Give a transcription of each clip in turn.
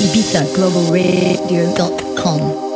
ibizaglobalradio.com.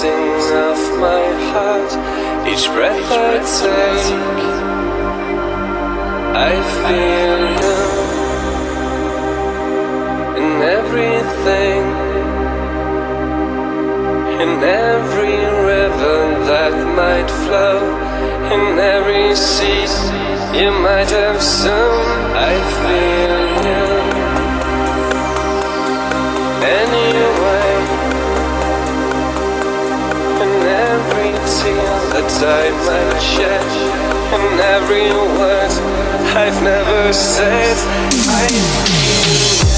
beating of my heart, each breath I take, I feel you in everything, in every river that might flow, in every sea you might have soon. I feel. the time that I shed and every word I've never said. I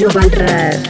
Global Radio.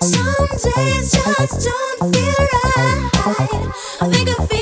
Some days just don't feel right. I think I feel.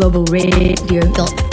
globalradio.com.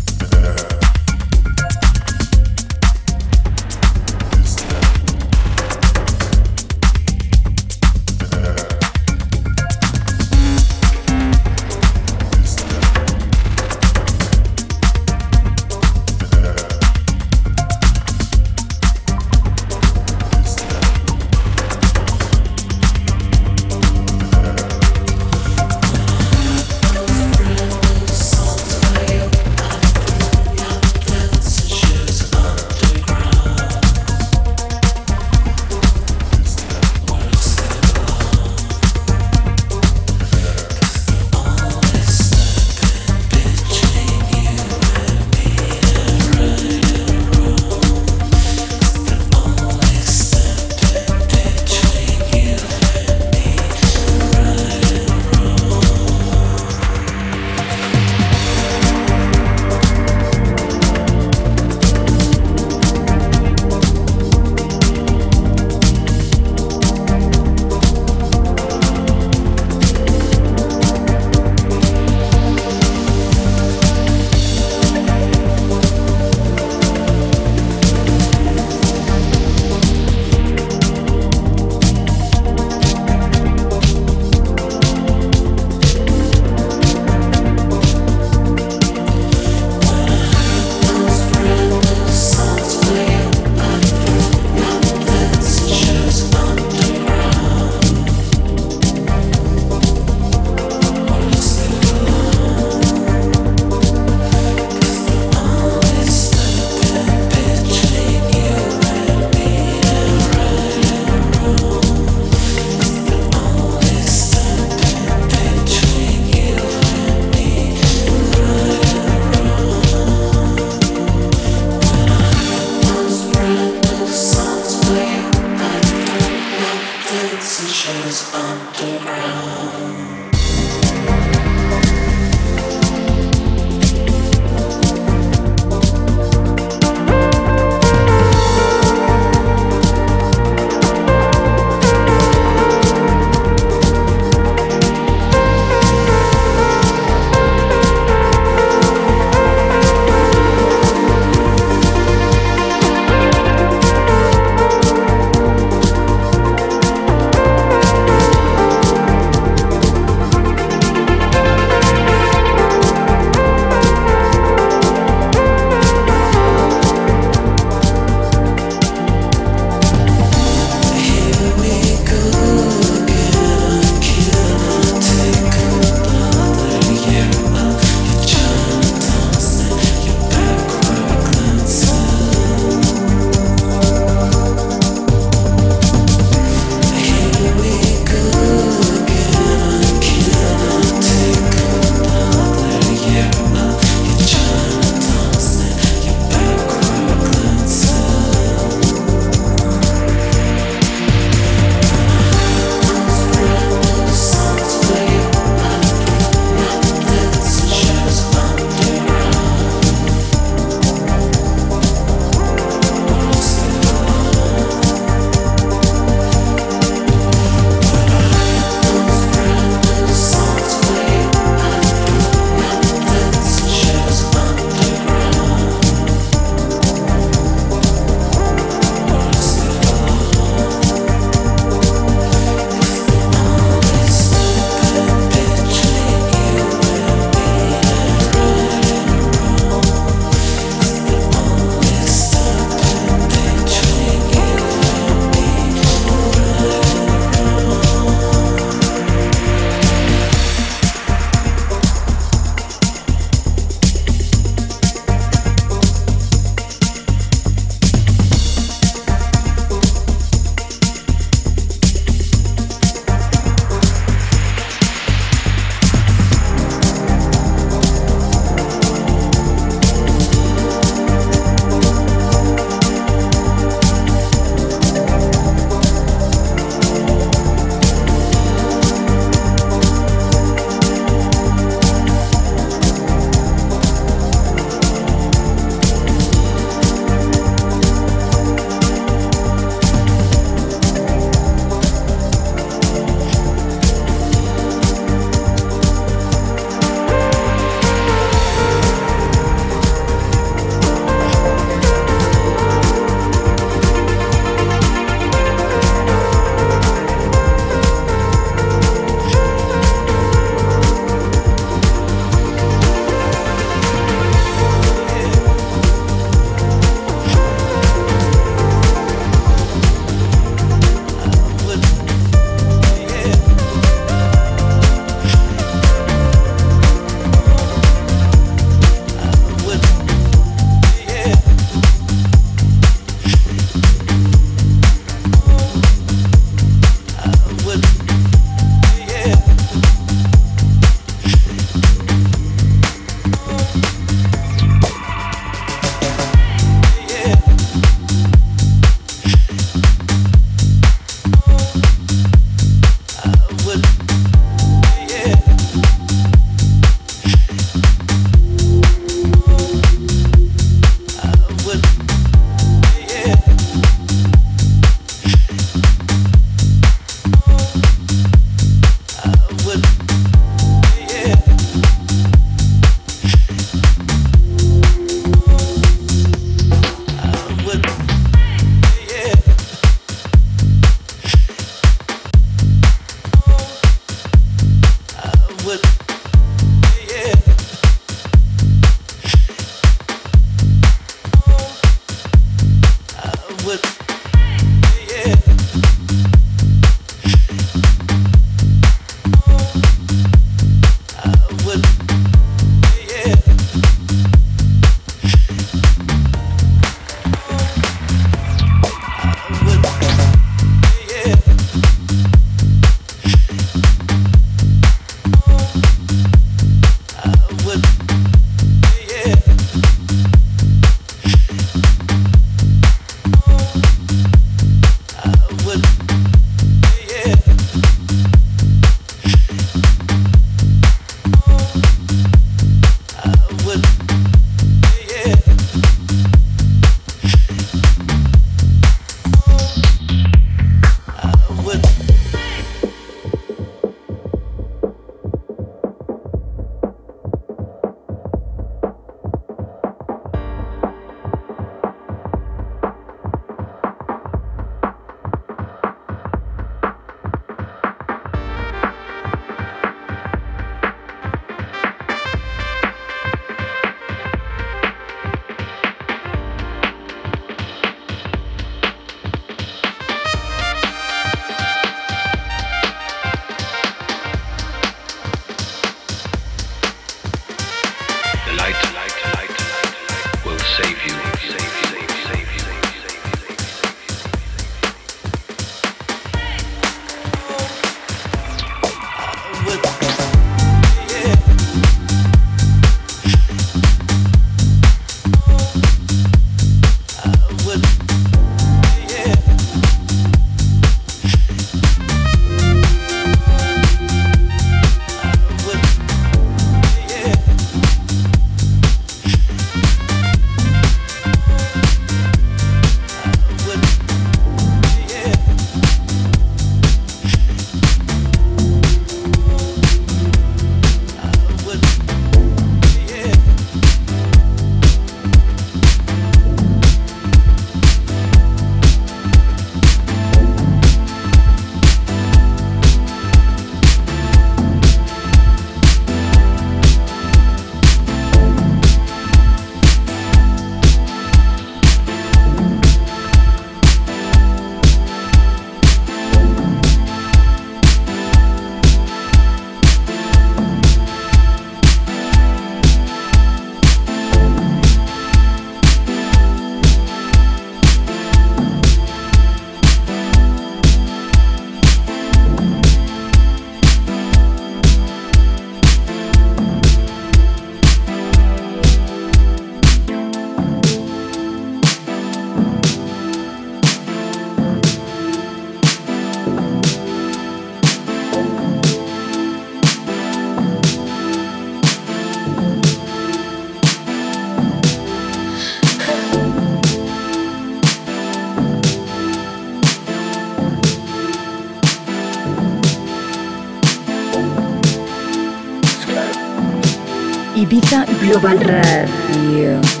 Global Radio.